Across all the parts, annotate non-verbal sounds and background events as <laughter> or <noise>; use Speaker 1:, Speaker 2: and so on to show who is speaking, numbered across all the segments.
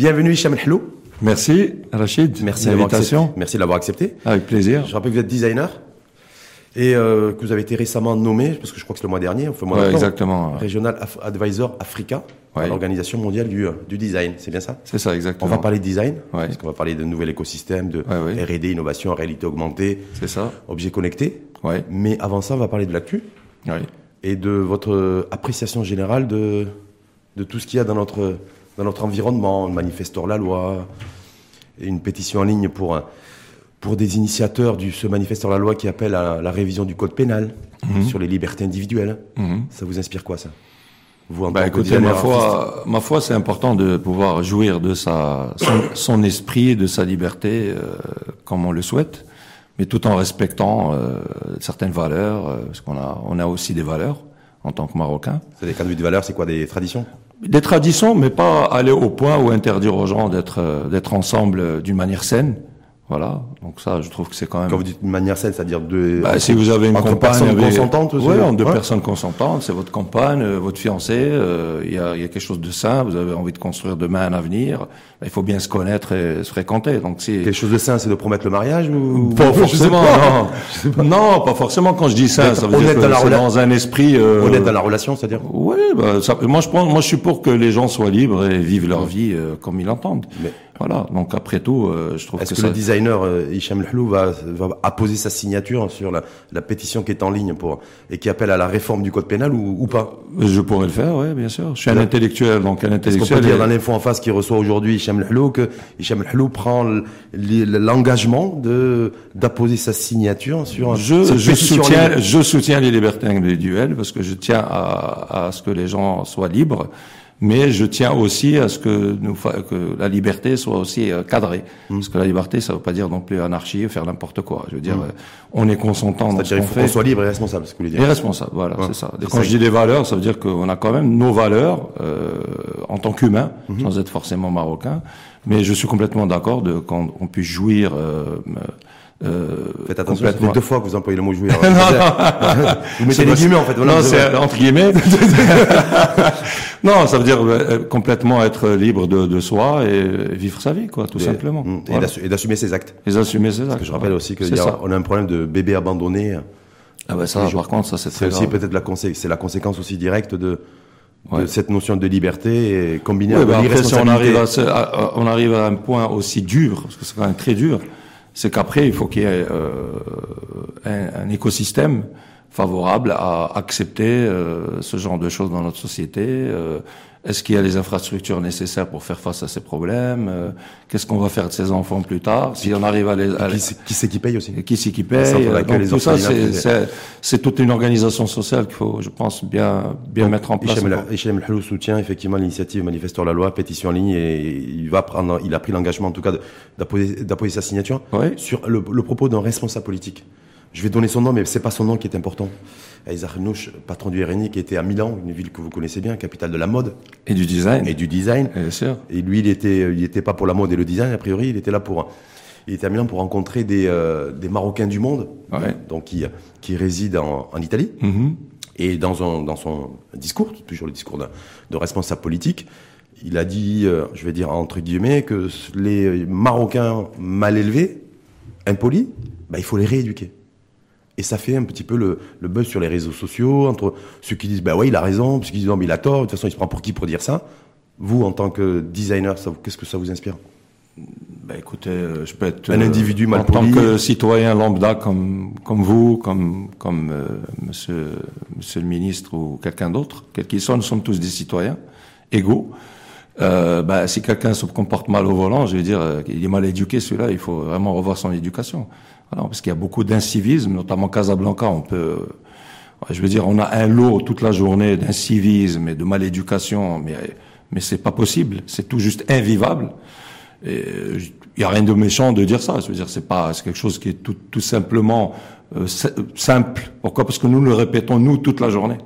Speaker 1: Bienvenue Hicham El Hlou.
Speaker 2: Merci Rachid.
Speaker 1: Merci de l'invitation. Merci de l'avoir accepté.
Speaker 2: Avec plaisir.
Speaker 1: Je rappelle que vous êtes designer et euh, que vous avez été récemment nommé, parce que je crois que c'est le mois dernier, enfin mois
Speaker 2: ouais, exactement.
Speaker 1: Régional Advisor Africa, ouais. l'organisation mondiale du, euh, du design, c'est bien ça?
Speaker 2: C'est ça, exactement.
Speaker 1: On va parler de design,
Speaker 2: ouais.
Speaker 1: parce qu'on va parler de nouvel écosystème, de R&D, innovation, réalité augmentée,
Speaker 2: c'est ça,
Speaker 1: objets connectés.
Speaker 2: Ouais.
Speaker 1: Mais avant ça, on va parler de l'actu
Speaker 2: ouais.
Speaker 1: et de votre appréciation générale de de tout ce qu'il y a dans notre dans notre environnement, le manifesteur la loi, une pétition en ligne pour pour des initiateurs du ce manifeste la loi qui appelle à la révision du code pénal
Speaker 2: Mhm.
Speaker 1: sur les libertés individuelles.
Speaker 2: Mhm.
Speaker 1: Ça vous inspire quoi ça? Vous en que
Speaker 2: écoutez, ma foi, ma foi, c'est important de pouvoir jouir de sa son, son esprit, de sa liberté, euh, comme on le souhaite, mais tout en respectant euh, certaines valeurs, euh, parce qu'on a on a aussi des valeurs en tant que Marocains.
Speaker 1: C'est des canaux de valeurs, c'est quoi des traditions?
Speaker 2: Des traditions, mais pas aller au point où interdire aux gens d'être euh, d'être ensemble euh, d'une manière saine. Voilà. Donc ça, je trouve que c'est quand même.
Speaker 1: Quand vous dites d'une manière saine, c'est-à-dire de
Speaker 2: Bah, si vous avez une compagne
Speaker 1: personnes
Speaker 2: avec-
Speaker 1: consentantes,
Speaker 2: ouais,
Speaker 1: c'est-
Speaker 2: entre deux
Speaker 1: ouais.
Speaker 2: personnes consentantes, c'est votre compagne, euh, votre fiancé, euh, il y, a, y a quelque chose de sain, vous avez envie de construire demain un avenir, bah, il faut bien se connaître et se fréquenter. Donc si
Speaker 1: quelque chose de sain, c'est de promettre le mariage ou
Speaker 2: pas forcément, <laughs>
Speaker 1: pas.
Speaker 2: non. <laughs> non, pas forcément. Quand je dis ça,
Speaker 1: D'être
Speaker 2: ça veut dire que
Speaker 1: dans la
Speaker 2: dans un esprit euh,
Speaker 1: honnête dans la relation, c'est-à-dire
Speaker 2: Oui, bah, ça- moi je pense, moi je suis pour que les gens soient libres et vivent leur vie euh, comme ils l'entendent.
Speaker 1: Mais-
Speaker 2: Voilà. Donc après tout, euh, je trouve
Speaker 1: Est-ce
Speaker 2: que,
Speaker 1: que,
Speaker 2: ça,
Speaker 1: le designer euh, Hicham Lhlou va, va apposer sa signature sur la, la pétition qui est en ligne pour et qui appelle à la réforme du code pénal ou, ou pas?
Speaker 2: Je pourrais le faire, oui, bien sûr. Je suis un intellectuel, donc un
Speaker 1: Est-ce qu'on
Speaker 2: intellectuel.
Speaker 1: peut dire dans l'info en face qui reçoit aujourd'hui Hicham Lhlou que Hicham Lhlou prend l'engagement de d'apposer sa signature sur
Speaker 2: Je,
Speaker 1: cette
Speaker 2: je soutiens, je soutiens les libertés individuelles parce que je tiens à, à ce que les gens soient libres, mais je tiens aussi à ce que, nous, que la liberté soit aussi euh, cadrée.
Speaker 1: Mm.
Speaker 2: Parce que la liberté, ça veut pas dire non plus anarchie, faire n'importe quoi. Je veux dire, euh, on est consentant dans ce qu'on fait.
Speaker 1: qu'on soit libre et responsable, ce que vous voulez
Speaker 2: Et
Speaker 1: dire.
Speaker 2: responsable, voilà,
Speaker 1: Ouais.
Speaker 2: c'est ça. Quand
Speaker 1: ça
Speaker 2: je dis des valeurs, ça veut dire qu'on a quand même nos valeurs euh, en tant qu'humain,
Speaker 1: Mhm.
Speaker 2: sans être forcément marocain. Mais je suis complètement d'accord de qu'on on puisse jouir. Euh, euh,
Speaker 1: Faites attention,
Speaker 2: complètement.
Speaker 1: deux fois que vous employez le mot jouir. <laughs> vous mettez les guillemets en fait. voilà,
Speaker 2: non, c'est entre guillemets. <laughs> non, ça veut dire euh, complètement être libre de, de soi et vivre sa vie, quoi, tout
Speaker 1: Et-
Speaker 2: simplement.
Speaker 1: Mm, et
Speaker 2: Voilà.
Speaker 1: d'assumer ses actes.
Speaker 2: Et assumer ses actes.
Speaker 1: Je rappelle aussi
Speaker 2: C'est
Speaker 1: qu'on
Speaker 2: ça.
Speaker 1: a un problème de bébés abandonnés.
Speaker 2: Ah ben ça, par contre, ça c'est
Speaker 1: C'est
Speaker 2: très
Speaker 1: aussi peut-être la conséquence, c'est la conséquence aussi directe de, cette notion de liberté et combinée
Speaker 2: Oui,
Speaker 1: avec
Speaker 2: bah après, si on arrive, à, ce- à- à- on arrive à un point aussi dur, parce que c'est quand même très dur, c'est qu'après, il faut qu'il y ait euh, un, écosystème favorable à accepter euh, ce genre de choses dans notre société. euh, Est-ce qu'il y a les infrastructures nécessaires pour faire face à ces problèmes euh, Qu'est-ce qu'on va faire de ces enfants plus tard? Si on arrive à les... à les-
Speaker 1: Qui, c'est- qui paye aussi?
Speaker 2: Et qui c'est qui
Speaker 1: Un
Speaker 2: paye
Speaker 1: centre d'accueil,
Speaker 2: donc
Speaker 1: les
Speaker 2: Tout ça, c'est- toute une organisation sociale qu'il faut, je pense, bien bien mettre en place.
Speaker 1: Hichem Hlou soutient effectivement l'initiative Manifesteur la loi, pétition en ligne, et il va prendre, il a pris l'engagement en tout cas d'apposer sa signature
Speaker 2: Oui.
Speaker 1: sur le, le propos d'un responsable politique. Je vais donner son nom, mais c'est pas son nom qui est important. Isaac Nouch, patron du RNI, qui était à Milan, une ville que vous connaissez bien, capitale de la mode
Speaker 2: Et du design,
Speaker 1: et du design.
Speaker 2: bien sûr.
Speaker 1: Et lui, il était, il était pas pour la mode et le design, a priori, il était là pour, il était à Milan pour rencontrer des, euh, des Marocains du monde,
Speaker 2: Ouais.
Speaker 1: donc qui, qui résident en, en Italie.
Speaker 2: Mhm.
Speaker 1: Et dans, un, dans son discours, toujours le discours d'un- de responsable politique, il a dit, euh, je vais dire entre guillemets, que les Marocains mal élevés, impolis, bah, il faut les rééduquer. Et ça fait un petit peu le, le buzz sur les réseaux sociaux, entre ceux qui disent, bah ouais, il a raison, ceux qui disent, non, mais il a tort, de toute façon, il se prend pour qui pour dire ça. Vous, en tant que designer, qu'est-ce que ça vous inspire?
Speaker 2: Ben écoutez, euh, je peux être
Speaker 1: Un individu mal
Speaker 2: en tant que citoyen lambda comme comme vous, comme comme euh, Monsieur Monsieur le ministre ou quelqu'un d'autre, quel qu'il soit, nous sommes tous des citoyens égaux. Euh, ben, si quelqu'un se comporte mal au volant, je vais dire, euh, il est mal éduqué celui-là, il faut vraiment revoir son éducation. Voilà, parce qu'il y a beaucoup d'incivisme, notamment Casablanca, on peut, je veux dire, on a un lot toute la journée d'incivisme et de maléducation, mais mais c'est pas possible, c'est tout juste invivable. Et il y a rien de méchant de dire ça. Je veux dire, c'est pas, c'est quelque chose qui est tout, tout simplement euh, si- simple. Pourquoi? Parce que nous le répétons nous toute la journée.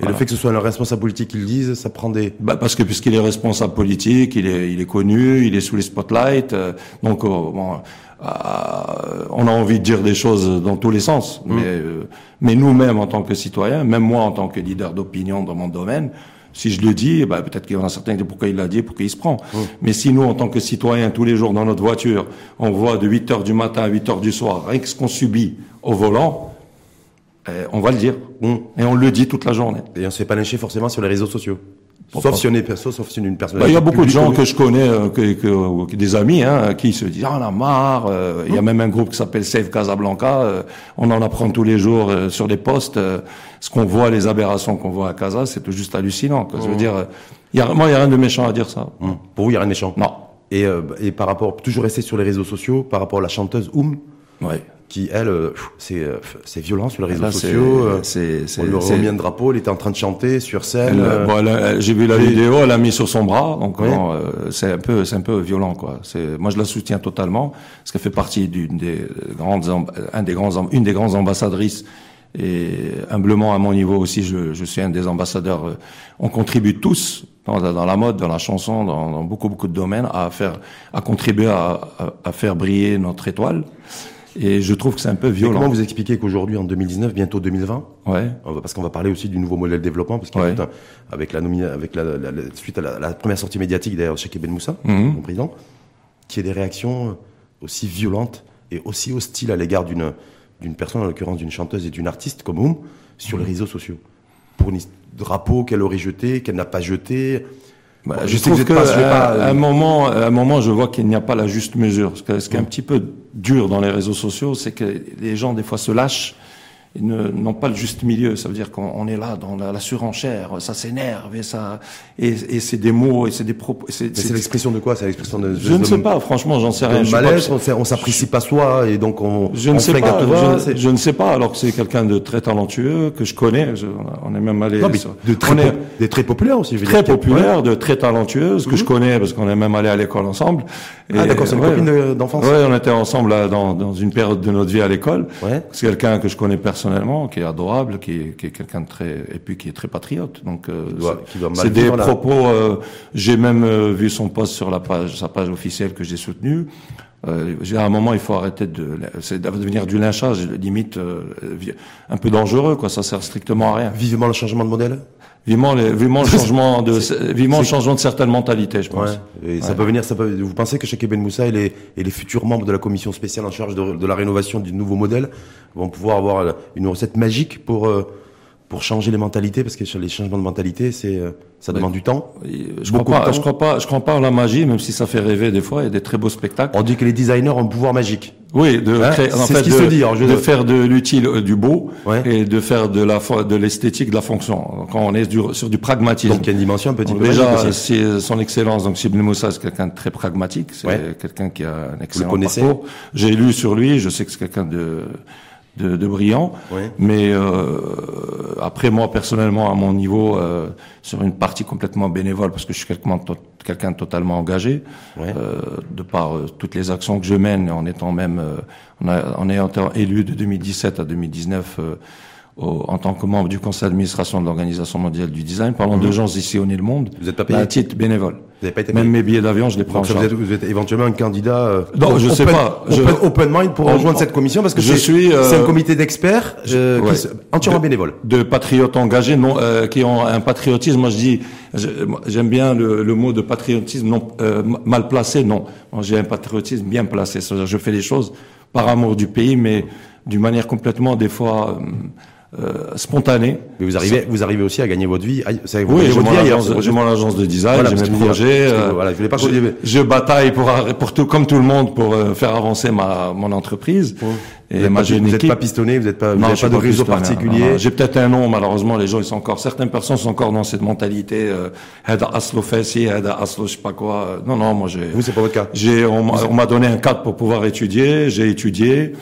Speaker 1: Et le fait que ce soit un responsable politique qui le dise, ça prend des...
Speaker 2: Bah, parce que puisqu'il est responsable politique, il est, il est connu, il est sous les spotlights, euh, donc euh, bon, euh, on a envie de dire des choses dans tous les sens. Mais, euh, mais nous-mêmes en tant que citoyens, même moi en tant que leader d'opinion dans mon domaine, Si je le dis, bah, peut-être qu'il y en a certains qui disent pourquoi il l'a dit, pourquoi il se prend. Mais si nous, en tant que citoyens, tous les jours dans notre voiture, on voit de 8 heures du matin à 8 heures du soir, rien que ce qu'on subit au volant, eh, on va le dire. Et on le dit toute la journée.
Speaker 1: Et on se fait pas lyncher forcément sur les réseaux sociaux. Sauf si on est perso, sauf si on est une personne.
Speaker 2: Bah, il y a beaucoup de gens que je connais, euh, que, que, des amis, hein, qui se disent ah, on a marre. euh, Il y a même un groupe qui s'appelle Save Casablanca. euh, on en apprend tous les jours euh, sur des posts. euh, ce qu'on voit, les aberrations qu'on voit à Casa, c'est tout juste hallucinant. Quoi. Je veux dire, euh, il y a, moi, il y a rien de méchant à dire ça.
Speaker 1: Hum. Pour vous, il y a rien de méchant.
Speaker 2: Non.
Speaker 1: Et, euh, et par rapport, toujours rester sur les réseaux sociaux, par rapport à la chanteuse Oum,
Speaker 2: Ouais.
Speaker 1: Qui elle, euh, c'est euh, c'est violent sur les réseaux
Speaker 2: Là,
Speaker 1: sociaux. euh,
Speaker 2: c'est- c'est-
Speaker 1: on lui remet un drapeau, elle était en train de chanter sur scène.
Speaker 2: Elle, bon, j'ai vu la vidéo, elle l'a mis sur son bras, donc bon, euh, c'est un peu, c'est un peu violent, quoi. C'est, moi, je la soutiens totalement, parce qu'elle fait partie d'une des grandes, un des grands, une des grandes ambassadrices. Et humblement, à mon niveau aussi, je, je suis un des ambassadeurs. On contribue tous dans, la- dans la mode, dans la chanson, dans, dans beaucoup beaucoup de domaines, à faire, à contribuer à, à, à faire briller notre étoile. Et je trouve que c'est un peu
Speaker 1: et comment
Speaker 2: violent.
Speaker 1: vous expliquez qu'aujourd'hui, en 2019, bientôt 2020,
Speaker 2: Ouais.
Speaker 1: on va- parce qu'on va parler aussi du nouveau modèle de développement, parce qu'il y a
Speaker 2: Ouais.
Speaker 1: un- avec la nomina- avec la, la- la- suite à la, la première sortie médiatique d'ailleurs de Cheikh Ben Moussa,
Speaker 2: Mhm.
Speaker 1: mon président, qui ait des réactions aussi violentes et aussi hostiles à l'égard d'une d'une personne, en l'occurrence d'une chanteuse et d'une artiste comme Oum, sur les réseaux sociaux. Pour un drapeau qu'elle aurait jeté, qu'elle n'a pas jeté.
Speaker 2: Bah,
Speaker 1: Bon,
Speaker 2: je, trouve
Speaker 1: êtes
Speaker 2: que
Speaker 1: pas- je vais pas,
Speaker 2: à
Speaker 1: euh,
Speaker 2: un moment, à un moment, je vois qu'il n'y a pas la juste mesure. Ce qui est un petit peu dur dans les réseaux sociaux, c'est que les gens des fois se lâchent. N'ont pas le juste milieu. Ça veut dire qu'on on est là dans la, la surenchère, ça s'énerve et ça et, et c'est des mots et c'est des propos. c'est-
Speaker 1: Mais
Speaker 2: c'est-
Speaker 1: l'expression de quoi? C'est l'expression de.
Speaker 2: je ne sais pas, franchement, j'en sais rien. Je pas-
Speaker 1: malaise, on, s'apprécie pas soi et donc on.
Speaker 2: je ne sais pas. je, ne sais pas. Alors que c'est quelqu'un de très talentueux que je connais. Je- on est même allé.
Speaker 1: Non, mais de très,
Speaker 2: on est-
Speaker 1: des très populaires aussi. Je veux
Speaker 2: très populaire, de très talentueuse, que je connais parce qu'on est même allé à l'école ensemble.
Speaker 1: Ah, d'accord, c'est une
Speaker 2: ouais,
Speaker 1: copine de- d'enfance.
Speaker 2: Ouais, on était ensemble là, dans, dans une période de notre vie à l'école.
Speaker 1: Ouais.
Speaker 2: C'est quelqu'un que je connais personnellement, qui est adorable, qui est, qui est quelqu'un de très et puis qui est très patriote. Donc euh, c'est- des
Speaker 1: là.
Speaker 2: propos. euh, J'ai même euh, vu son post sur la page, sa page officielle que j'ai soutenue. Euh, à un moment, il faut arrêter de, c'est de devenir du lynchage, limite euh, un peu dangereux, quoi. Ça sert strictement à rien.
Speaker 1: Vivement le changement de modèle?
Speaker 2: Vivement, les, vivement le <laughs> changement de, vivement le changement de certaines mentalités, je pense.
Speaker 1: Ouais. Et ça peut venir, ça peut. Vous pensez que Cheikh Ben Moussa et les, et les futurs membres de la commission spéciale en charge de, de la rénovation du nouveau modèle vont pouvoir avoir une recette magique pour euh, pour changer les mentalités? Parce que sur les changements de mentalité, c'est euh, ça demande du temps.
Speaker 2: Je crois pas,
Speaker 1: temps.
Speaker 2: je crois pas, je crois pas en la magie, même si ça fait rêver des fois. Il y a des très beaux spectacles.
Speaker 1: On dit que les designers ont un pouvoir magique.
Speaker 2: Oui, de
Speaker 1: Hein,
Speaker 2: créer, en fait,
Speaker 1: ce qui
Speaker 2: de,
Speaker 1: se dit, alors je-
Speaker 2: de faire de l'utile euh, du beau
Speaker 1: Ouais.
Speaker 2: et de faire de la fo- de l'esthétique de la fonction. Quand on est du- sur du pragmatisme.
Speaker 1: Donc il y a une dimension un petit
Speaker 2: Donc
Speaker 1: peu
Speaker 2: déjà, c'est son excellence. Donc Sibn Moussa, c'est quelqu'un de très pragmatique. C'est
Speaker 1: Ouais.
Speaker 2: quelqu'un qui a un excellent
Speaker 1: connaissez
Speaker 2: parcours. J'ai lu sur lui. Je sais que c'est quelqu'un de, de de brillant.
Speaker 1: Ouais.
Speaker 2: Mais euh, après moi personnellement, à mon niveau, euh, sur une partie complètement bénévole, parce que je suis quelqu'un to- totalement engagé,
Speaker 1: Ouais.
Speaker 2: euh, de par euh, toutes les actions que je mène, en étant même, euh, en, a- en ayant été élu de 2017 à 2019 euh, au- en tant que membre du conseil d'administration de l'Organisation mondiale du design, parlant de gens ici au le monde,
Speaker 1: Vous êtes pas
Speaker 2: mais à
Speaker 1: payé
Speaker 2: titre bénévole.
Speaker 1: Vous n'avez pas été
Speaker 2: Même
Speaker 1: payé
Speaker 2: mes billets d'avion, je les prends en
Speaker 1: vous, êtes, vous êtes éventuellement un candidat. euh,
Speaker 2: Non, je sais pas. Je-
Speaker 1: Open, open mind pour rejoindre cette commission parce que
Speaker 2: je
Speaker 1: c'est
Speaker 2: suis, euh,
Speaker 1: c'est un comité d'experts euh,
Speaker 2: ouais.
Speaker 1: entièrement bénévole.
Speaker 2: de patriotes engagés, non, euh, qui ont un patriotisme. Moi, je dis, j'aime bien le, le mot de patriotisme non euh, mal placé. Non, Moi, j'ai un patriotisme bien placé. Je fais les choses par amour du pays, mais d'une manière complètement des fois euh, spontanée.
Speaker 1: Mais vous arrivez, vous arrivez aussi à gagner votre vie. vous
Speaker 2: Oui, j'ai mon, mon agence de design,
Speaker 1: Voilà,
Speaker 2: j'ai mes projets. euh,
Speaker 1: voilà, je pas
Speaker 2: je, je bataille pour, pour tout, comme tout le monde pour euh, faire avancer ma mon entreprise.
Speaker 1: Vous
Speaker 2: Et
Speaker 1: n'êtes pas, vous êtes
Speaker 2: équipe.
Speaker 1: pas pistonné, vous n'êtes pas, vous
Speaker 2: Non, suis
Speaker 1: pas de réseau particulier.
Speaker 2: J'ai peut-être un nom, malheureusement, les gens, ils sont encore, certaines personnes sont encore dans cette mentalité, euh, Aslo Fessi, Aslo, je sais pas quoi. Non, non, moi, j'ai,
Speaker 1: Vous, c'est pas votre cas.
Speaker 2: j'ai, on m'a on m'a donné un cadre pour pouvoir étudier, j'ai étudié,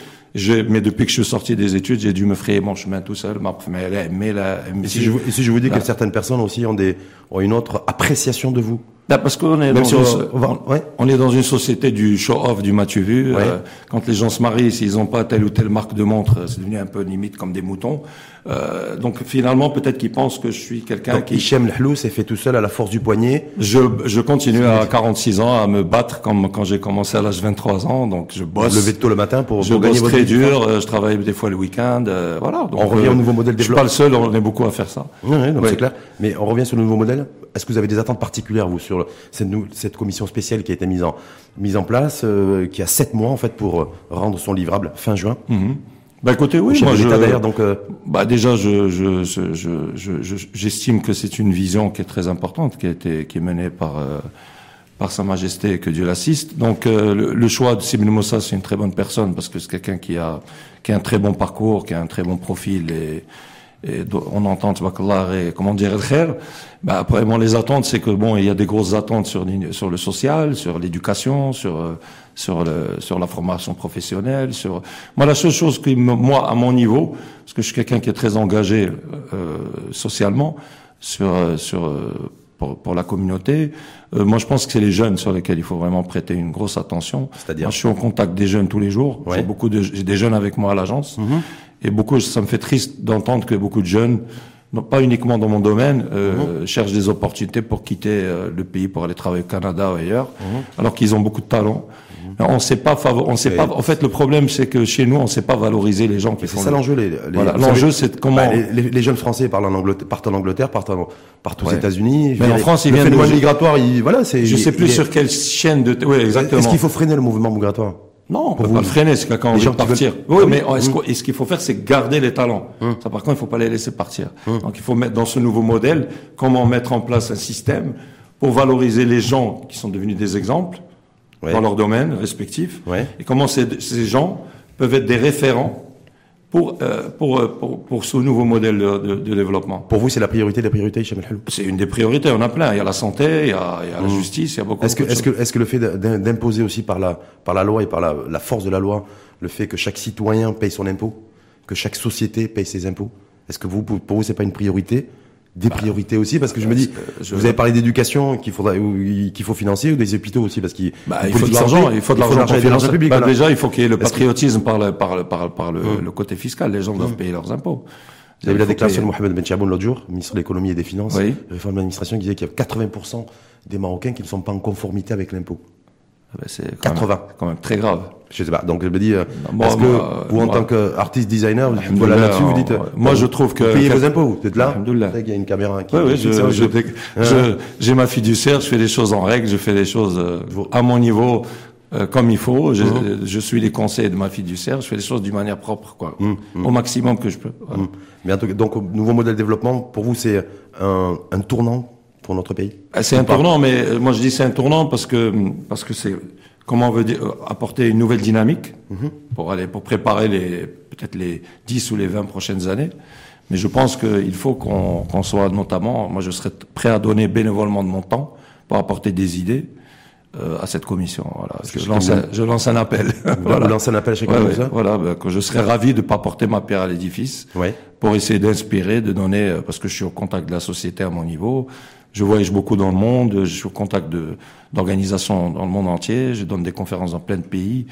Speaker 2: mais depuis que je suis sorti des études, j'ai dû me frayer mon chemin tout seul, ma- mais elle, mais la,
Speaker 1: Et si je, si je vous dis que certaines personnes aussi ont des, ont une autre appréciation de vous?
Speaker 2: Bah, parce qu'on est,
Speaker 1: Même
Speaker 2: dans
Speaker 1: si
Speaker 2: une,
Speaker 1: on va-
Speaker 2: on-
Speaker 1: ouais.
Speaker 2: on est dans une société du show-off, du m'as-tu vu.
Speaker 1: Ouais.
Speaker 2: euh, quand les gens se marient, s'ils n'ont pas telle ou telle marque de montre, c'est devenu un peu limite comme des moutons. Euh, donc finalement, peut-être qu'ils pensent que je suis quelqu'un qui...
Speaker 1: Hichem Lhlou s'est fait tout seul à la force du poignet.
Speaker 2: Je, je continue à 46 ans à me battre comme quand j'ai commencé à l'âge de 23 ans. Donc je bosse.
Speaker 1: Levé tôt le matin pour,
Speaker 2: Je
Speaker 1: pour gagner
Speaker 2: bosse très dur, euh, je travaille des fois le week-end, euh, voilà. Donc,
Speaker 1: On revient au nouveau modèle
Speaker 2: Je suis
Speaker 1: développement.
Speaker 2: pas le seul, on est beaucoup à faire ça.
Speaker 1: Oui, oui, donc
Speaker 2: Ouais.
Speaker 1: c'est clair. Mais on revient sur le nouveau modèle. Est-ce que vous avez des attentes particulières, vous, sur cette, commission spéciale qui a été mise en, mise en place, euh, qui a sept mois, en fait, pour euh, rendre son livrable fin juin
Speaker 2: Mhm. Bah écoutez, oui, moi je.
Speaker 1: donc, euh,
Speaker 2: Bah déjà, je, je, je, je, je- je- j'estime que c'est une vision qui est très importante, qui a été, qui est menée par euh, par Sa Majesté, que Dieu l'assiste. Donc euh, le, le choix de Sibin Moussa, c'est une très bonne personne parce que c'est quelqu'un qui a qui a un très bon parcours, qui a un très bon profil et et on entend et comment dire. Bah après moi les attentes c'est que bon il y a des grosses attentes sur le social, sur l'éducation, sur euh, sur le sur la formation professionnelle, sur moi la seule chose qui moi à mon niveau parce que je suis quelqu'un qui est très engagé euh, socialement sur euh, sur euh, pour, pour la communauté. Euh, moi, je pense que c'est les jeunes sur lesquels il faut vraiment prêter une grosse attention.
Speaker 1: C'est-à-dire
Speaker 2: je suis en contact des jeunes tous les jours.
Speaker 1: Ouais.
Speaker 2: J'ai beaucoup de j'ai des jeunes avec moi à l'agence et beaucoup. Ça me fait triste d'entendre que beaucoup de jeunes, non pas uniquement dans mon domaine, euh, cherchent des opportunités pour quitter euh, le pays pour aller travailler au Canada ou ailleurs, alors qu'ils ont beaucoup de talent. On sait pas, on sait pas. En fait, le problème, c'est que chez nous, on sait pas valoriser les gens qui
Speaker 1: c'est
Speaker 2: font.
Speaker 1: ça
Speaker 2: le-
Speaker 1: l'enjeu. Les, les-
Speaker 2: Voilà, l'enjeu, c'est comment.
Speaker 1: bah, les, les- les jeunes Français parlent en Angleterre, partent en Angleterre, partent, en- partent aux
Speaker 2: Ouais.
Speaker 1: États-Unis.
Speaker 2: Mais en France, ils
Speaker 1: le
Speaker 2: viennent de-
Speaker 1: phénomène migratoire, il, voilà, c'est.
Speaker 2: Je sais plus
Speaker 1: est-
Speaker 2: sur quelle chaîne de. Oui, exactement.
Speaker 1: Est-ce qu'il faut freiner le mouvement migratoire
Speaker 2: Non, on peut
Speaker 1: vous,
Speaker 2: pas le freiner, c'est
Speaker 1: gens
Speaker 2: de
Speaker 1: qui
Speaker 2: partir.
Speaker 1: veulent-
Speaker 2: Oui, mais est-ce qu'on- et ce qu'il faut faire, c'est garder les talents. Ça, par contre, il faut pas les laisser partir. Donc, il faut mettre dans ce nouveau modèle, comment mettre en place un système pour valoriser les gens qui sont devenus des exemples
Speaker 1: Ouais.
Speaker 2: dans leur domaine respectif,
Speaker 1: Ouais.
Speaker 2: et comment ces, ces gens peuvent être des référents pour, euh, pour, euh, pour, pour ce nouveau modèle de, de- de développement.
Speaker 1: Pour vous, c'est la priorité des priorités, Hichem El Hallou
Speaker 2: C'est une des priorités, on a plein. Il y a la santé, il y a, il y a la justice, il y a beaucoup
Speaker 1: Est-ce que, est-ce que, est-ce que le fait d'im- d'imposer aussi par la, par la loi et par la, la force de la loi, le fait que chaque citoyen paye son impôt, que chaque société paye ses impôts, est-ce que vous, pour pour vous, c'est pas une priorité? Des priorités aussi parce que je me dis,
Speaker 2: euh, je-
Speaker 1: vous avez parlé d'éducation qu'il faudra, qu'il faut financer ou des hôpitaux aussi parce qu'il
Speaker 2: Bah, il faut de l'argent, il faut de l'argent pour financer. Bah,
Speaker 1: voilà.
Speaker 2: déjà, il faut qu'il y ait le
Speaker 1: Est-ce que-
Speaker 2: patriotisme par le, par le, par, par le, le côté fiscal. Les gens doivent payer leurs impôts.
Speaker 1: Vous avez la déclaration de Mohamed Ben Chaboun l'autre jour, ministre de l'économie et des finances,
Speaker 2: Oui.
Speaker 1: réforme de l'administration, qui disait qu'il y a 80% des Marocains qui ne sont pas en conformité avec l'impôt.
Speaker 2: Ah bah, c'est quand
Speaker 1: 80.
Speaker 2: Même, quand même très grave.
Speaker 1: Je sais pas. Donc je me dis, euh,
Speaker 2: Moi,
Speaker 1: est-ce que
Speaker 2: moi,
Speaker 1: vous, en
Speaker 2: moi-
Speaker 1: tant qu'artiste designer, vous là-dessus, vous dites,
Speaker 2: euh, moi, je trouve que-
Speaker 1: vous payez
Speaker 2: que-
Speaker 1: vos impôts, vous êtes là. Qu'il y a une caméra qui.
Speaker 2: Oui, oui,
Speaker 1: qui-
Speaker 2: je, je, je- j'ai ma fiduciaire, je fais les choses en règle, je fais les choses euh, à mon niveau, euh, comme il faut. Je, je suis les conseils de ma fiduciaire, je fais les choses d'une manière propre, quoi,
Speaker 1: Mhm,
Speaker 2: au maximum que je peux. Voilà.
Speaker 1: Mais en tout cas, donc, nouveau modèle de développement, pour vous, c'est un, un tournant pour notre pays.
Speaker 2: Ah, C'est un tournant, mais euh, moi je dis c'est un tournant parce que parce que c'est comment on veut dire, euh, apporter une nouvelle dynamique pour aller pour préparer les peut-être les 10 ou les 20 prochaines années. Mais je pense qu'il faut qu'on qu'on soit notamment, moi je serais prêt à donner bénévolement de mon temps pour apporter des idées euh, à cette commission. Voilà. Je,
Speaker 1: je
Speaker 2: lance un, je lance un appel.
Speaker 1: Vous <laughs> lancez un appel à chacun
Speaker 2: Ouais,
Speaker 1: de
Speaker 2: ouais, voilà, ben, que je serais ravi de pas porter ma pierre à l'édifice
Speaker 1: Ouais.
Speaker 2: pour essayer d'inspirer, de donner, euh, parce que je suis au contact de la société à mon niveau. Je voyage beaucoup dans le monde, je suis au contact de d'organisations dans le monde entier, je donne des conférences dans plein de pays,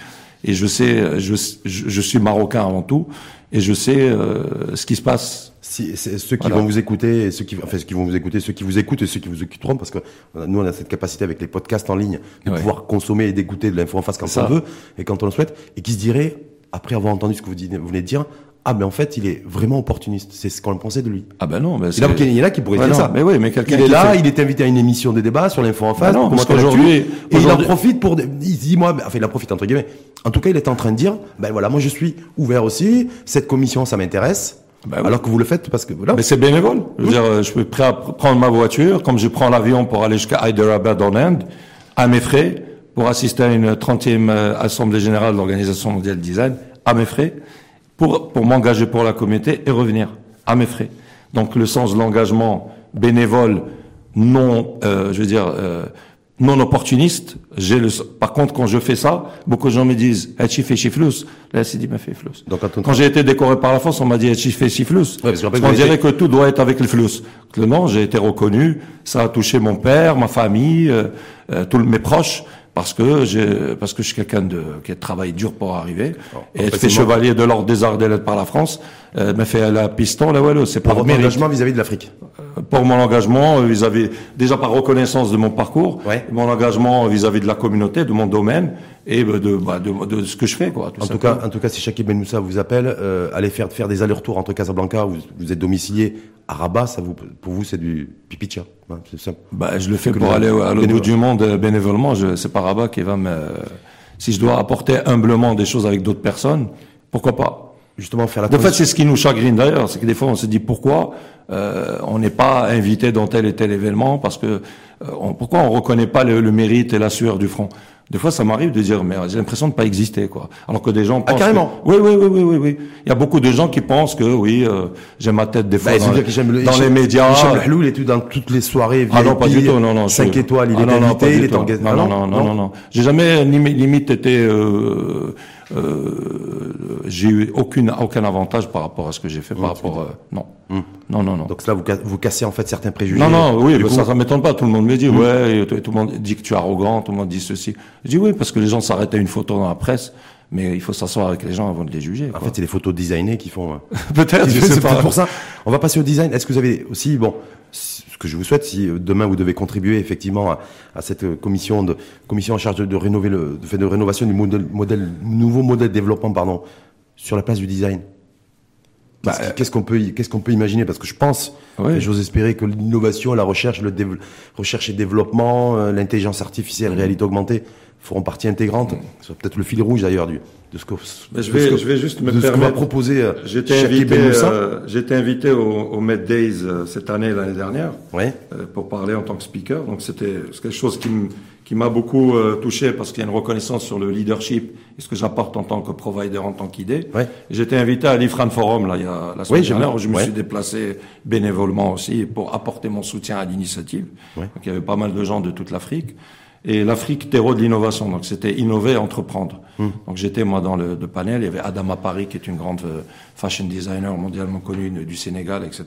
Speaker 2: et je sais, je, je, je suis marocain avant tout, et je sais euh, ce qui se passe.
Speaker 1: Si, c'est ceux qui
Speaker 2: Voilà.
Speaker 1: vont vous écouter, et ceux qui, enfin, ceux qui vont vous écouter, ceux qui vous écoutent et ceux qui vous écouteront, parce que nous, on a cette capacité avec les podcasts en ligne de
Speaker 2: Ouais.
Speaker 1: pouvoir consommer et d'écouter de l'info en face quand
Speaker 2: Ça.
Speaker 1: on veut et quand on le souhaite, et qui se dirait, après avoir entendu ce que vous venez de dire, ah, mais en fait, il est vraiment opportuniste. C'est ce qu'on pensait de lui.
Speaker 2: Ah ben non, ben
Speaker 1: a-
Speaker 2: c'est-
Speaker 1: il y en a qui pourraient
Speaker 2: Ouais,
Speaker 1: dire
Speaker 2: non,
Speaker 1: ça.
Speaker 2: mais oui, mais quelqu'un
Speaker 1: Il est là,
Speaker 2: fait-
Speaker 1: il est invité à une émission de débat sur l'info en face.
Speaker 2: Bah non, parce qu'aujourd'hui-
Speaker 1: et il en
Speaker 2: aujourd'hui-
Speaker 1: profite pour, des- il dit moi, enfin il en profite entre guillemets. En tout cas, il est en train de dire, ben voilà, moi je suis ouvert aussi. Cette commission, ça m'intéresse.
Speaker 2: Bah oui.
Speaker 1: Alors que vous le faites parce que voilà.
Speaker 2: Mais c'est bénévole. Je veux dire, euh, je suis prêt à pr- prendre ma voiture, comme je prends l'avion pour aller jusqu'à Hyderabad en Inde, à mes frais, pour assister à une 30e euh, Assemblée Générale de l'Organisation Mondiale du Design, à mes frais, pour, pour m'engager pour la communauté et revenir, à mes frais. Donc le sens de l'engagement bénévole, non, euh, je veux dire, euh, non opportuniste. J'ai le, par contre, quand je fais ça, beaucoup de gens me disent, eh, tu fais chiflous. Là, c'est dit, mais fait flous. Donc, quand, j'ai été décoré par la France, on m'a dit, eh, tu fais chiflous. Ouais, parce, qu'on dirait que tout doit être avec les flous. Non, j'ai été reconnu. Ça a touché mon père, ma famille, euh, euh tous mes proches parce que j'ai parce que je suis quelqu'un de qui a travaillé dur pour arriver. Et être fait chevalier de l'ordre des arts des par la France euh, m'a fait la piston là ouais c'est
Speaker 1: pour mon engagement vis-à-vis de l'Afrique
Speaker 2: pour mon engagement euh, vis-à-vis déjà par reconnaissance de mon parcours mon engagement vis-à-vis de la communauté de mon domaine et de, bah, de, de, ce que je fais quoi
Speaker 1: en tout cas en tout cas si Shakib Ben Moussa vous appelle euh, allez faire faire des allers-retours entre Casablanca vous, vous êtes domicilié à Rabat ça vous pour vous c'est du pipicha
Speaker 2: hein, c'est bah je le fais pour aller à l'autre bout du monde bénévolement je c'est pas Rabat qui va me si je dois apporter humblement des choses avec d'autres personnes pourquoi pas?
Speaker 1: Justement faire la
Speaker 2: De fait, c'est ce qui nous chagrine d'ailleurs, c'est que des fois on se dit pourquoi euh, on n'est pas invité dans tel et tel événement, parce que euh, on, pourquoi on reconnaît pas le, le, mérite et la sueur du front? Des fois, ça m'arrive de dire, mais j'ai l'impression de pas exister, quoi. Alors que des gens
Speaker 1: ah, pensent. Ah, carrément.
Speaker 2: Oui, oui, oui, oui, oui, oui. Il y a beaucoup de gens qui pensent que, oui, euh, j'ai ma tête des fois bah, dans, les, dans les médias.
Speaker 1: Michel il est dans toutes les soirées.
Speaker 2: VIP, ah non, pas du tout, non, non.
Speaker 1: 5 étoiles, il ah, est
Speaker 2: non,
Speaker 1: invité, il est
Speaker 2: en non, non, non, non, non, non. J'ai jamais limite été, euh, j'ai eu aucune, aucun avantage par rapport à ce que j'ai fait, par rapport, euh, non. Hum. Non, non, non.
Speaker 1: Donc là, vous, vous cassez en fait certains préjugés.
Speaker 2: Non, non, oui, ça, ça m'étonne pas. Tout le monde me dit, hum. ouais, tout, tout, le monde dit que tu es arrogant, tout le monde dit ceci. Je dis oui, parce que les gens s'arrêtent à une photo dans la presse. Mais il faut s'asseoir avec les gens avant de les juger.
Speaker 1: En fait, c'est les photos designées qui font.
Speaker 2: Euh, <laughs> peut-être.
Speaker 1: C'est pour ça. On va passer au design. Est-ce que vous avez aussi, bon, ce que je vous souhaite, si demain vous devez contribuer effectivement à, à cette commission de commission en charge de, de rénover le, de, de rénovation du modèle, modèle, nouveau modèle de développement, pardon, sur la place du design. Bah, qu'est-ce qu'on peut, qu'est-ce qu'on peut imaginer? Parce que je pense, ouais. j'ose espérer que l'innovation, la recherche, le recherche et développement, euh, l'intelligence artificielle, la réalité augmentée feront partie intégrante. Mm. C'est peut-être le fil rouge d'ailleurs du de ce que.
Speaker 2: je vais, je vais juste me permettre.
Speaker 1: proposer. Euh,
Speaker 2: j'étais invité, euh, j'étais invité au, au Med Days cette année, l'année dernière,
Speaker 1: ouais.
Speaker 2: pour parler en tant que speaker. Donc c'était quelque chose qui me qui m'a beaucoup euh, touché parce qu'il y a une reconnaissance sur le leadership et ce que j'apporte en tant que provider, en tant qu'idée.
Speaker 1: Ouais.
Speaker 2: J'étais invité à l'IFRAN Forum là, il y a la semaine dernière où je me suis déplacé bénévolement aussi pour apporter mon soutien à l'initiative. Donc il y avait pas mal de gens de toute l'Afrique. Et l'Afrique, terreau de l'innovation. Donc c'était innover, entreprendre. Hmm. Donc j'étais moi dans le, panel. Il y avait Adama Paris qui est une grande euh, fashion designer mondialement connue du Sénégal, etc.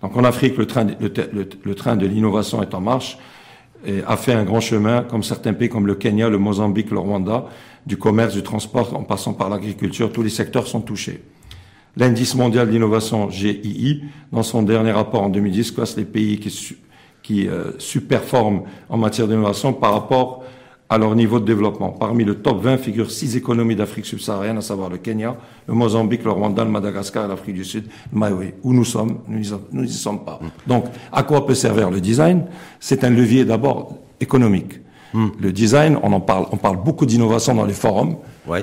Speaker 2: Donc en Afrique, le train, le, le train de l'innovation est en marche et a fait un grand chemin, comme certains pays comme le Kenya, le Mozambique, le Rwanda, du commerce, du transport, en passant par l'agriculture, tous les secteurs sont touchés. L'indice mondial d'innovation GII, dans son dernier rapport en 2010, classe les pays qui, qui euh, superforment en matière d'innovation par rapport à leur niveau de développement. Parmi le top 20 figurent six économies d'Afrique subsaharienne, à savoir le Kenya, le Mozambique, le Rwanda, le Madagascar, l'Afrique du Sud, le Malawi. Où nous sommes, nous n'y sommes pas. Donc, à quoi peut servir le design? C'est un levier d'abord économique. Hmm. Le design, on en parle, on parle beaucoup d'innovation dans les forums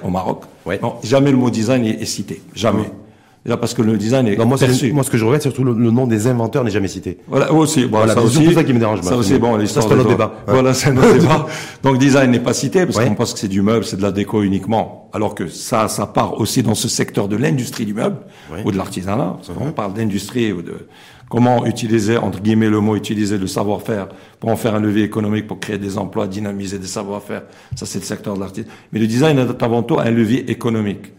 Speaker 2: au Maroc. Non, jamais le mot design est, cité, jamais. Hmm. Parce que le design est non,
Speaker 1: moi, perçu. Moi, ce que je regrette, surtout le, nom des inventeurs n'est jamais cité.
Speaker 2: Voilà, aussi.
Speaker 1: voilà, ça aussi. C'est ça qui me dérange.
Speaker 2: Ça aussi, bon,
Speaker 1: ça c'est un autre débat.
Speaker 2: Voilà, c'est un autre débat. <laughs> Donc, design n'est pas cité parce qu'on pense que c'est du meuble, c'est de la déco uniquement. Alors que ça, ça part aussi dans ce secteur de l'industrie du meuble ou de l'artisanat. On parle d'industrie ou de comment utiliser, entre guillemets, le mot utiliser le savoir-faire pour en faire un levier économique, pour créer des emplois, dynamiser des savoir-faire. Ça, c'est le secteur de l'artisanat. Mais le design est avant tout un levier économique.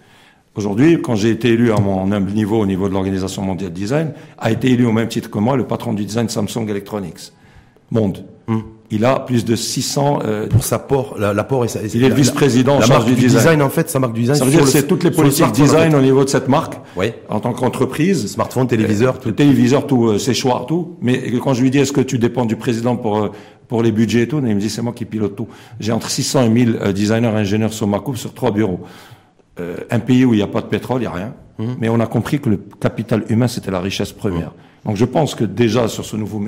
Speaker 2: Aujourd'hui, quand j'ai été élu à mon humble niveau, au niveau de l'Organisation mondiale du design, a été élu au même titre que moi le patron du design Samsung Electronics. Monde. Hmm. Il a plus de 600...
Speaker 1: Euh, Pour sa port, l'apport et sa...
Speaker 2: Il est vice-président en charge du, design.
Speaker 1: en fait, sa marque du design.
Speaker 2: Ça veut dire que c'est toutes les politiques design au niveau de cette marque.
Speaker 1: Oui.
Speaker 2: En tant qu'entreprise.
Speaker 1: Smartphone, téléviseur,
Speaker 2: euh, tout. Téléviseur, tout, euh, séchoir, tout. Mais quand je lui dis, est-ce que tu dépends du président pour, euh, pour les budgets et tout, il me dit, c'est moi qui pilote tout. J'ai entre 600 et 1000 euh, designers et ingénieurs sur ma coupe sur trois bureaux. Euh, un pays où il n'y a pas de pétrole, il n'y a rien. Mhm. Mais on a compris que le capital humain, c'était la richesse première. Mhm. Donc je pense que déjà, sur ce nouveau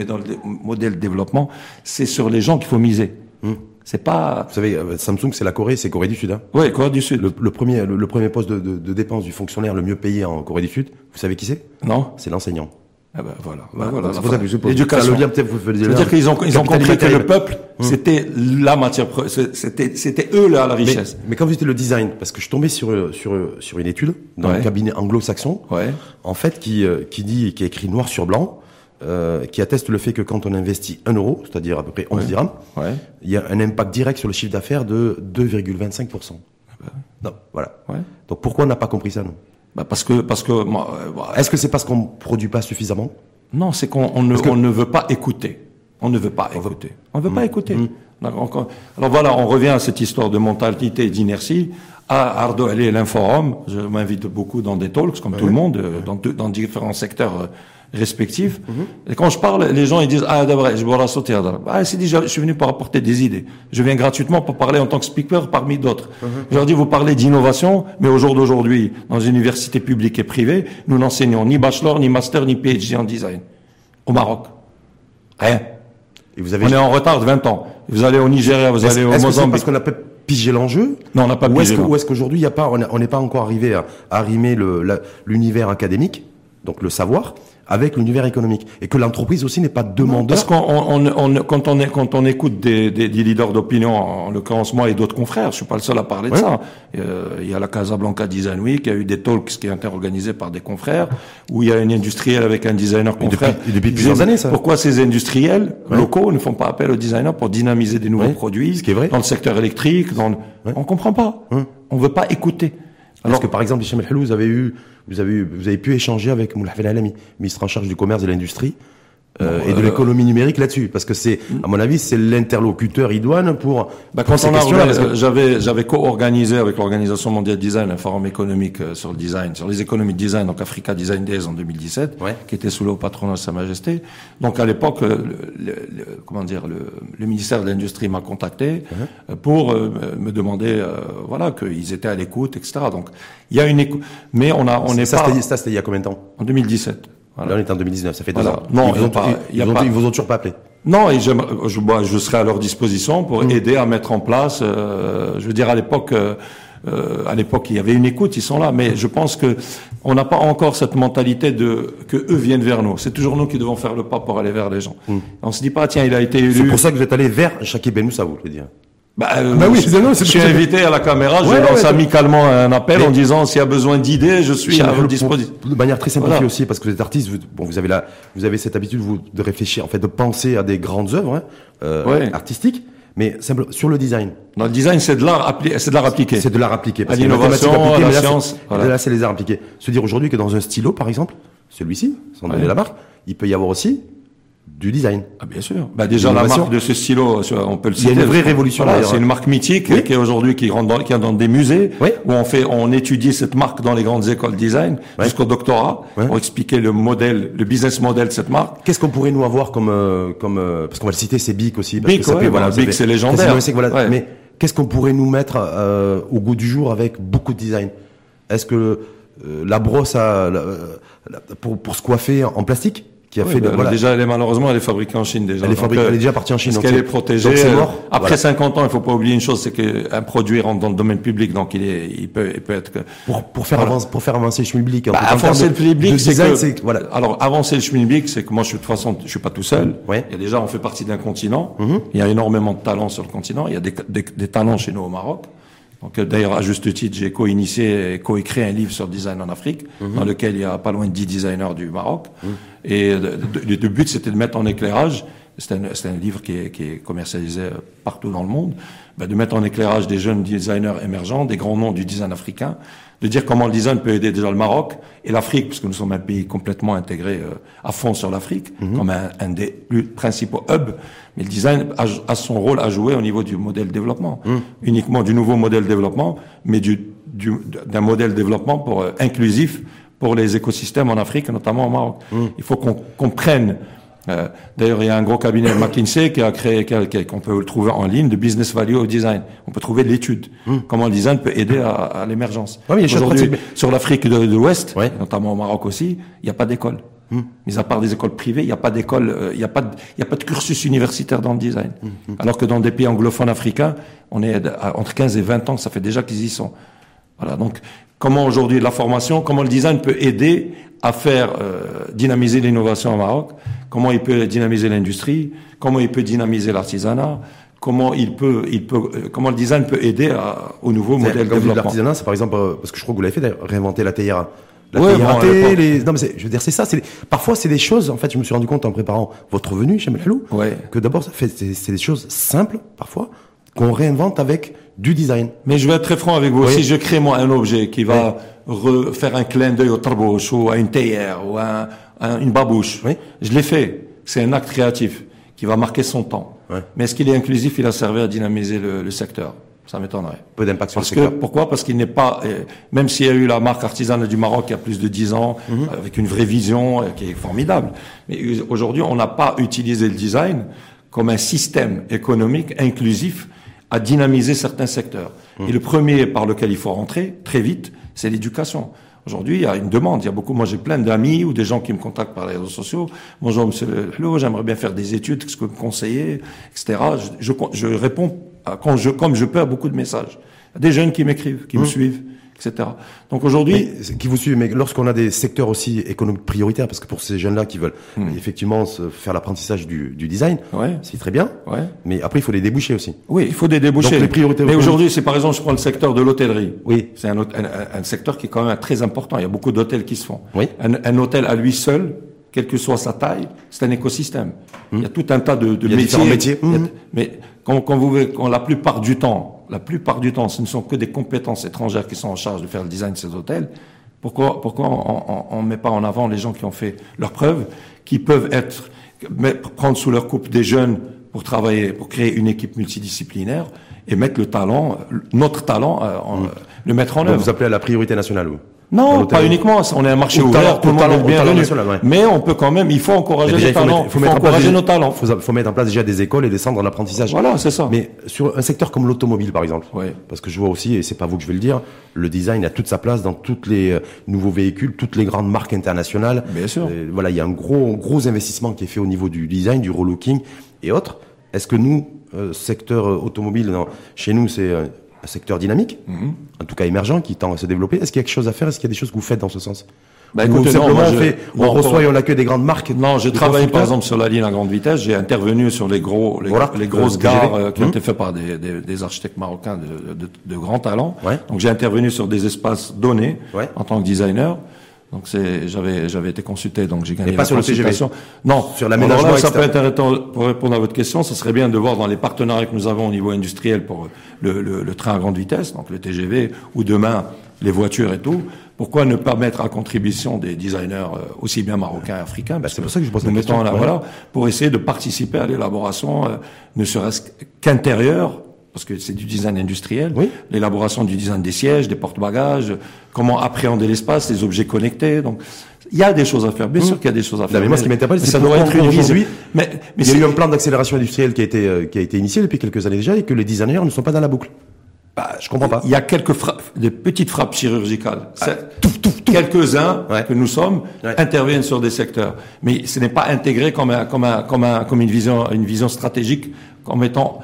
Speaker 2: modèle de développement, c'est sur les gens qu'il faut miser. Mhm. C'est pas.
Speaker 1: Vous savez, euh, Samsung, c'est la Corée, c'est Corée du Sud. Hein
Speaker 2: oui, Corée du Sud.
Speaker 1: Le, premier, le, premier poste de, de, de dépense du fonctionnaire le mieux payé en Corée du Sud, vous savez qui c'est?
Speaker 2: Non.
Speaker 1: C'est l'enseignant.
Speaker 2: Ah ben voilà, ben voilà.
Speaker 1: C'est pour ça que je pose.
Speaker 2: L'éducation. C'est-à-dire qu'ils ont, ils ont compris que le peuple, hum. c'était la matière, c'était, c'était eux là la richesse.
Speaker 1: Mais, mais, quand vous étiez le design, parce que je tombé sur sur sur une étude dans un cabinet anglo-saxon,
Speaker 2: ouais.
Speaker 1: en fait, qui euh, qui dit, qui a écrit noir sur blanc, euh, qui atteste le fait que quand on investit 1 euro, c'est-à-dire à peu près 11 dirhams,
Speaker 2: Ouais.
Speaker 1: il y a un impact direct sur le chiffre d'affaires de 2,25%. Non, voilà.
Speaker 2: Ouais.
Speaker 1: Donc pourquoi on n'a pas compris ça, nous?
Speaker 2: Bah parce que parce que moi, euh.
Speaker 1: Est-ce que c'est parce qu'on produit pas suffisamment?
Speaker 2: Non, c'est qu'on on ne,
Speaker 1: que-
Speaker 2: on ne veut pas écouter. On ne veut pas écouter. On ne veut
Speaker 1: Mmh.
Speaker 2: pas écouter. Alors, encore- alors voilà, on revient à cette histoire de mentalité et d'inertie. À Ardo, elle est l'inforum. Je m'invite beaucoup dans des talks, comme tout le monde, euh, dans, dans différents secteurs euh, respectifs. Et quand je parle, les gens ils disent ah d'abord je vais sauter. Ah c'est dit je suis venu pour apporter des idées. Je viens gratuitement pour parler en tant que speaker parmi d'autres. Je leur dis vous parlez d'innovation, mais au jour d'aujourd'hui, dans une université publique et privée, nous n'enseignons ni bachelor, ni master, ni PhD en design. Au Maroc, rien.
Speaker 1: Et vous avez
Speaker 2: On est en retard de 20 ans. Vous allez au Nigeria, vous
Speaker 1: Est-ce
Speaker 2: allez au
Speaker 1: est-ce que c'est
Speaker 2: Mozambique.
Speaker 1: parce qu'on a pas pigé l'enjeu
Speaker 2: Non, on n'a pas
Speaker 1: Ou est-ce
Speaker 2: pigé,
Speaker 1: que- ou est-ce qu'aujourd'hui, il y a pas, on n'est pas encore arrivé à, à le- la- l'univers académique, donc le savoir, avec l'univers économique, et que l'entreprise aussi n'est pas demandeur.
Speaker 2: Parce qu'on, on, on, quand on est, quand on écoute des, des, des leaders d'opinion, en l'occurrence moi et d'autres confrères, je suis pas le seul à parler de ça. Euh, il y a la Casablanca Design Week, il y a eu des talks qui ont été organisés par des confrères, où il y a une industrielle avec un designer confrère.
Speaker 1: et depuis plusieurs années, ça.
Speaker 2: Pourquoi ces industriels locaux ne font pas appel aux designers pour dynamiser des nouveaux
Speaker 1: Ouais.
Speaker 2: produits
Speaker 1: Ce qui est vrai.
Speaker 2: dans le secteur électrique, dans le... on comprend pas. On veut pas écouter.
Speaker 1: Alors que par exemple, Hicham El vous avez eu, vous avez eu, vous avez pu échanger avec Moulay El Alami, ministre en charge du commerce et de l'industrie. Euh, et de
Speaker 2: euh,
Speaker 1: l'économie numérique là-dessus, parce que c'est, à mon avis, c'est l'interlocuteur idoine pour,
Speaker 2: Bah,
Speaker 1: pour
Speaker 2: quand on j'avais j'avais co-organisé avec l'organisation mondiale design un forum économique euh, sur le design, sur les économies de design, donc Africa Design Days en 2017,
Speaker 1: Ouais.
Speaker 2: qui était sous le haut patronat de Sa Majesté. Donc à l'époque, euh, le, le- le- comment dire, le, le ministère de l'industrie m'a contacté euh, pour euh, me demander, euh, voilà, qu'ils étaient à l'écoute, etc. Donc il y a une écoute, mais on a on n'est
Speaker 1: ça,
Speaker 2: pas
Speaker 1: c'était il y a combien de temps?
Speaker 2: En 2017. Voilà.
Speaker 1: Là, on est en 2019, ça fait deux
Speaker 2: Voilà.
Speaker 1: ans.
Speaker 2: Non,
Speaker 1: ils,
Speaker 2: il y
Speaker 1: vous ils vous ont toujours pas appelé.
Speaker 2: Non, et je, moi, je serai à leur disposition pour
Speaker 1: Mm.
Speaker 2: aider à mettre en place. euh, je veux dire, à l'époque, euh, à l'époque, il y avait une écoute, ils sont là, mais je pense que on n'a pas encore cette mentalité de que eux viennent vers nous. C'est toujours nous qui devons faire le pas pour aller vers les gens. On se dit pas, tiens, il a été élu.
Speaker 1: C'est pour ça que vous êtes allé vers Shakib Ben Moussa, vous voulez dire.
Speaker 2: Bah, euh,
Speaker 1: Bah oui,
Speaker 2: je,
Speaker 1: non,
Speaker 2: je suis invité à la caméra, je
Speaker 1: Ouais,
Speaker 2: lance
Speaker 1: ouais,
Speaker 2: amicalement un appel
Speaker 1: Mais-
Speaker 2: en disant s'il y a besoin d'idées, je suis à votre disposition.
Speaker 1: De manière très simplifiée
Speaker 2: Voilà.
Speaker 1: aussi, parce que vous êtes artiste, vous, bon, vous avez la, vous avez cette habitude vous, de réfléchir, en fait, de penser à des grandes œuvres hein, euh,
Speaker 2: Ouais.
Speaker 1: artistiques, mais simple, sur le design.
Speaker 2: Dans le design, c'est de l'art, c'est de l'art appliqué.
Speaker 1: C'est de l'art appliqué. Parce
Speaker 2: À l'innovation, à la
Speaker 1: mais là, c'est-
Speaker 2: science, voilà.
Speaker 1: Là, c'est les arts appliqués. Se dire aujourd'hui que dans un stylo, par exemple, celui-ci, sans donner la marque, il peut y avoir aussi du design.
Speaker 2: Ah, bien sûr. Bah, déjà, la marque de ce stylo, sur- on peut le
Speaker 1: Il y a
Speaker 2: citer.
Speaker 1: une vraie révolution,
Speaker 2: Voilà, c'est une marque mythique
Speaker 1: Oui.
Speaker 2: qui est aujourd'hui qui rentre dans, qui est dans des musées
Speaker 1: Oui.
Speaker 2: où on fait, on étudie cette marque dans les grandes écoles design
Speaker 1: Ouais.
Speaker 2: jusqu'au doctorat pour expliquer le modèle, le business model de cette marque.
Speaker 1: Qu'est-ce qu'on pourrait nous avoir comme, euh, comme euh, parce qu'on va le citer, c'est Bic aussi. parce
Speaker 2: Bic,
Speaker 1: que
Speaker 2: ouais, voilà, Bic, c'est légendaire.
Speaker 1: siècle, voilà.
Speaker 2: Ouais.
Speaker 1: Mais qu'est-ce qu'on pourrait nous mettre euh, au goût du jour avec beaucoup de design? Est-ce que euh, la brosse à, la- la- pour, pour se coiffer en plastique, qui a fait de,
Speaker 2: bah,
Speaker 1: voilà,
Speaker 2: Déjà, elle est malheureusement, elle est fabriquée en Chine déjà.
Speaker 1: Elle est fabriquée-
Speaker 2: euh,
Speaker 1: elle est déjà partie en Chine,
Speaker 2: Parce qu'elle est protégée. euh,
Speaker 1: mort.
Speaker 2: Après
Speaker 1: Voilà.
Speaker 2: 50 ans, il faut pas oublier une chose, c'est qu'un produit rentre dans le domaine public, donc il est, il peut, il peut être que,
Speaker 1: pour, pour faire
Speaker 2: Voilà.
Speaker 1: avancer, pour faire avancer le schmilblick.
Speaker 2: Bah, avancer le
Speaker 1: de-
Speaker 2: public,
Speaker 1: de
Speaker 2: c'est que,
Speaker 1: voilà.
Speaker 2: alors avancer le schmilblick, c'est que moi, je suis de toute façon, je suis pas tout seul.
Speaker 1: Ouais.
Speaker 2: Il y a déjà, on fait partie d'un continent.
Speaker 1: Mhm.
Speaker 2: Il y a énormément de talents sur le continent. Il y a des, des, des talents chez nous au Maroc. Donc, euh, d'ailleurs, à juste titre, j'ai co-initié et co-écrit un livre sur le design en Afrique,
Speaker 1: Mhm.
Speaker 2: dans lequel il y a pas loin de 10 designers du Maroc. Et le, le- but, c'était de mettre en éclairage, c'est un, livre qui est, qui est commercialisé euh, partout dans le monde, ben, de mettre en éclairage des jeunes designers émergents, des grands noms du design africain, de dire comment le design peut aider déjà le Maroc et l'Afrique, parce que nous sommes un pays complètement intégré euh, à fond sur l'Afrique, comme un, un des plus principaux hubs. Mais le design a, a son rôle à jouer au niveau du modèle développement, uniquement du nouveau modèle développement, mais du, du- d'un modèle développement pour euh, inclusif pour les écosystèmes en Afrique, notamment au Maroc. Il faut qu'on comprenne. Euh, D'ailleurs, il y a un gros cabinet <coughs> McKinsey qui a créé, qu'on peut le trouver en ligne, de business value au design. On peut trouver de l'étude. Comment le design peut aider à, à l'émergence.
Speaker 1: Ouais,
Speaker 2: Aujourd'hui, sur l'Afrique de, de l'Ouest,
Speaker 1: Ouais.
Speaker 2: notamment au Maroc aussi, il n'y a pas d'école. Mais à part des écoles privées, il n'y a pas d'école, euh, il n'y a pas, il a pas de cursus universitaire dans le design. Alors que dans des pays anglophones africains, on est à- entre 15 et 20 ans, ça fait déjà qu'ils y sont. Voilà. Donc, comment aujourd'hui la formation, comment le design peut aider à faire euh, dynamiser l'innovation au Maroc Comment il peut dynamiser l'industrie? Comment il peut dynamiser l'artisanat? Comment il peut, il peut, euh, comment le design peut aider à- au nouveau modèle de développement?
Speaker 1: l'artisanat, c'est par exemple, euh, parce que je crois que vous l'avez fait d'ailleurs, réinventer la théière. La
Speaker 2: Ouais, bon, l'époque.
Speaker 1: les... Non, mais c'est- je veux dire, c'est ça. c'est Parfois, c'est des choses, en fait, je me suis rendu compte en préparant votre venue chez Melalou,
Speaker 2: Ouais.
Speaker 1: que d'abord, ça fait- c'est c'est des choses simples, parfois, qu'on réinvente avec du design.
Speaker 2: Mais je vais être très franc avec vous.
Speaker 1: Oui.
Speaker 2: Si je crée moi un objet qui va refaire un clin d'œil au tarbouche ou à une théière ou à, un- à une babouche,
Speaker 1: Oui.
Speaker 2: je l'ai fait. C'est un acte créatif qui va marquer son temps.
Speaker 1: Ouais.
Speaker 2: Mais est-ce qu'il est inclusif? Il a servi à dynamiser le, le secteur. Ça m'étonnerait.
Speaker 1: Peu d'impact sur
Speaker 2: Parce
Speaker 1: le
Speaker 2: que,
Speaker 1: secteur.
Speaker 2: pourquoi? Parce qu'il n'est pas, euh, même s'il y a eu la marque artisanale du Maroc il y a plus de 10 ans,
Speaker 1: Mhm.
Speaker 2: avec une vraie vision euh, qui est formidable. Mais aujourd'hui, on n'a pas utilisé le design comme un système économique inclusif à dynamiser certains secteurs.
Speaker 1: Mhm.
Speaker 2: Et le premier par lequel il faut rentrer, très vite, c'est l'éducation. Aujourd'hui, il y a une demande. Il y a beaucoup, moi j'ai plein d'amis ou des gens qui me contactent par les réseaux sociaux. Bonjour monsieur Hello, j'aimerais bien faire des études, qu'est-ce que vous me conseillez, etc. Je, je, je réponds à- quand je, comme je peux à beaucoup de messages. Des jeunes qui m'écrivent, qui me suivent, etc. Donc aujourd'hui,
Speaker 1: qui vous suivent, mais lorsqu'on a des secteurs aussi économiques prioritaires, parce que pour ces jeunes-là qui veulent effectivement se faire l'apprentissage du, du design,
Speaker 2: Ouais.
Speaker 1: c'est très bien.
Speaker 2: Ouais.
Speaker 1: Mais après, il faut les déboucher aussi.
Speaker 2: oui, il faut des débouchés.
Speaker 1: Donc, les priorités
Speaker 2: Mais aujourd'hui, c'est par exemple, je prends le secteur de l'hôtellerie.
Speaker 1: Oui.
Speaker 2: C'est un, un- un- secteur qui est quand même très important. Il y a beaucoup d'hôtels qui se font.
Speaker 1: Oui.
Speaker 2: Un, un hôtel à lui seul, quelle que soit sa taille, c'est un écosystème. Il y a tout un tas de, de
Speaker 1: Il y a
Speaker 2: métiers.
Speaker 1: différents métiers.
Speaker 2: Il y a-. Mais quand, quand vous, quand la plupart du temps, la plupart du temps, ce ne sont que des compétences étrangères qui sont en charge de faire le design de ces hôtels. Pourquoi, pourquoi on ne met pas en avant les gens qui ont fait leurs preuves, qui peuvent être, prendre sous leur coupe des jeunes pour travailler, pour créer une équipe multidisciplinaire et mettre le talent, notre talent, euh, en- le mettre en œuvre.
Speaker 1: vous appelez à la priorité nationale, vous?
Speaker 2: Non, pas uniquement. On est un marché ouvert, tout le monde est
Speaker 1: ouais.
Speaker 2: Mais on peut quand même, il faut encourager les
Speaker 1: il
Speaker 2: talents. Il
Speaker 1: faut
Speaker 2: faut
Speaker 1: mettre en place
Speaker 2: encourager nos talents.
Speaker 1: faut, faut mettre en place déjà des écoles et des centres d'apprentissage.
Speaker 2: Voilà, c'est ça.
Speaker 1: Mais sur un secteur comme l'automobile, par exemple,
Speaker 2: Ouais.
Speaker 1: parce que je vois aussi, et c'est pas vous que je vais le dire, le design a toute sa place dans tous les euh, nouveaux véhicules, toutes les grandes marques internationales.
Speaker 2: Bien sûr.
Speaker 1: Euh, voilà, il y a un gros, gros investissement qui est fait au niveau du design, du relooking et autres. Est-ce que nous, euh, secteur automobile, non, chez nous, c'est euh, un secteur dynamique,
Speaker 2: Mhm.
Speaker 1: en tout cas émergent, qui tend à se développer. Est-ce qu'il y a quelque chose à faire? Est-ce qu'il y a des choses que vous faites dans ce sens?
Speaker 2: Bah,
Speaker 1: Ou
Speaker 2: écoutez, non,
Speaker 1: simplement
Speaker 2: moi,
Speaker 1: on,
Speaker 2: je-
Speaker 1: fait, on
Speaker 2: non,
Speaker 1: reçoit et on accueille des grandes marques
Speaker 2: Non, j'ai
Speaker 1: de
Speaker 2: travaillé par exemple sur la ligne à grande vitesse. J'ai intervenu sur les gros, les,
Speaker 1: Voilà,
Speaker 2: les grosses gares euh, qui ont
Speaker 1: Hum?
Speaker 2: été faits par des, des, des architectes marocains de, de, de grands talents.
Speaker 1: Ouais.
Speaker 2: Donc j'ai intervenu sur des espaces donnés
Speaker 1: Ouais.
Speaker 2: en tant que designer. Donc c'est, j'avais, j'avais été consulté, donc j'ai gagné
Speaker 1: pas
Speaker 2: la
Speaker 1: sur le.
Speaker 2: Non,
Speaker 1: Sur l'aménagement
Speaker 2: Alors là, ça peut être intéressant pour répondre à votre question. Ce serait bien de voir dans les partenariats que nous avons au niveau industriel pour le, le, le train à grande vitesse, donc le TGV, ou demain les voitures et tout. Pourquoi ne pas mettre à contribution des designers euh, aussi bien marocains et africains?
Speaker 1: Bah, c'est pour ça que je pose
Speaker 2: nous
Speaker 1: la
Speaker 2: mettons
Speaker 1: question.
Speaker 2: là, voilà, pour essayer de participer à l'élaboration, euh, ne serait-ce qu'intérieur, parce que c'est du design industriel,
Speaker 1: Oui.
Speaker 2: l'élaboration du design des sièges, des porte-bagages, comment appréhender l'espace, les objets connectés. Donc, il y a des choses à faire. Bien sûr qu'il y a des choses à faire.
Speaker 1: mais moi, ce qui m'interpelle, c'est
Speaker 2: ça doit être une vision.
Speaker 1: aujourd'hui,
Speaker 2: Mais, mais
Speaker 1: Il y a eu un plan d'accélération industrielle qui a été euh, qui a été initié depuis quelques années déjà et que les designers ne sont pas dans la boucle. Bah, je comprends pas.
Speaker 2: Il y a quelques frappes, des petites frappes chirurgicales. C'est- Quelques-uns
Speaker 1: Ouais.
Speaker 2: que nous sommes
Speaker 1: Ouais.
Speaker 2: interviennent sur des secteurs, mais ce n'est pas intégré comme un, comme un, comme un, comme une vision, une vision stratégique, comme étant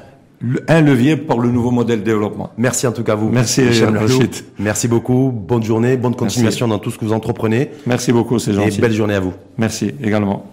Speaker 2: un levier pour le nouveau modèle de développement.
Speaker 1: Merci en tout cas à vous.
Speaker 2: Merci.
Speaker 1: Merci beaucoup. Bonne journée, bonne continuation dans tout ce que vous entreprenez
Speaker 2: Merci beaucoup, c'est
Speaker 1: et
Speaker 2: gentil.
Speaker 1: belle journée à vous.
Speaker 2: Merci également.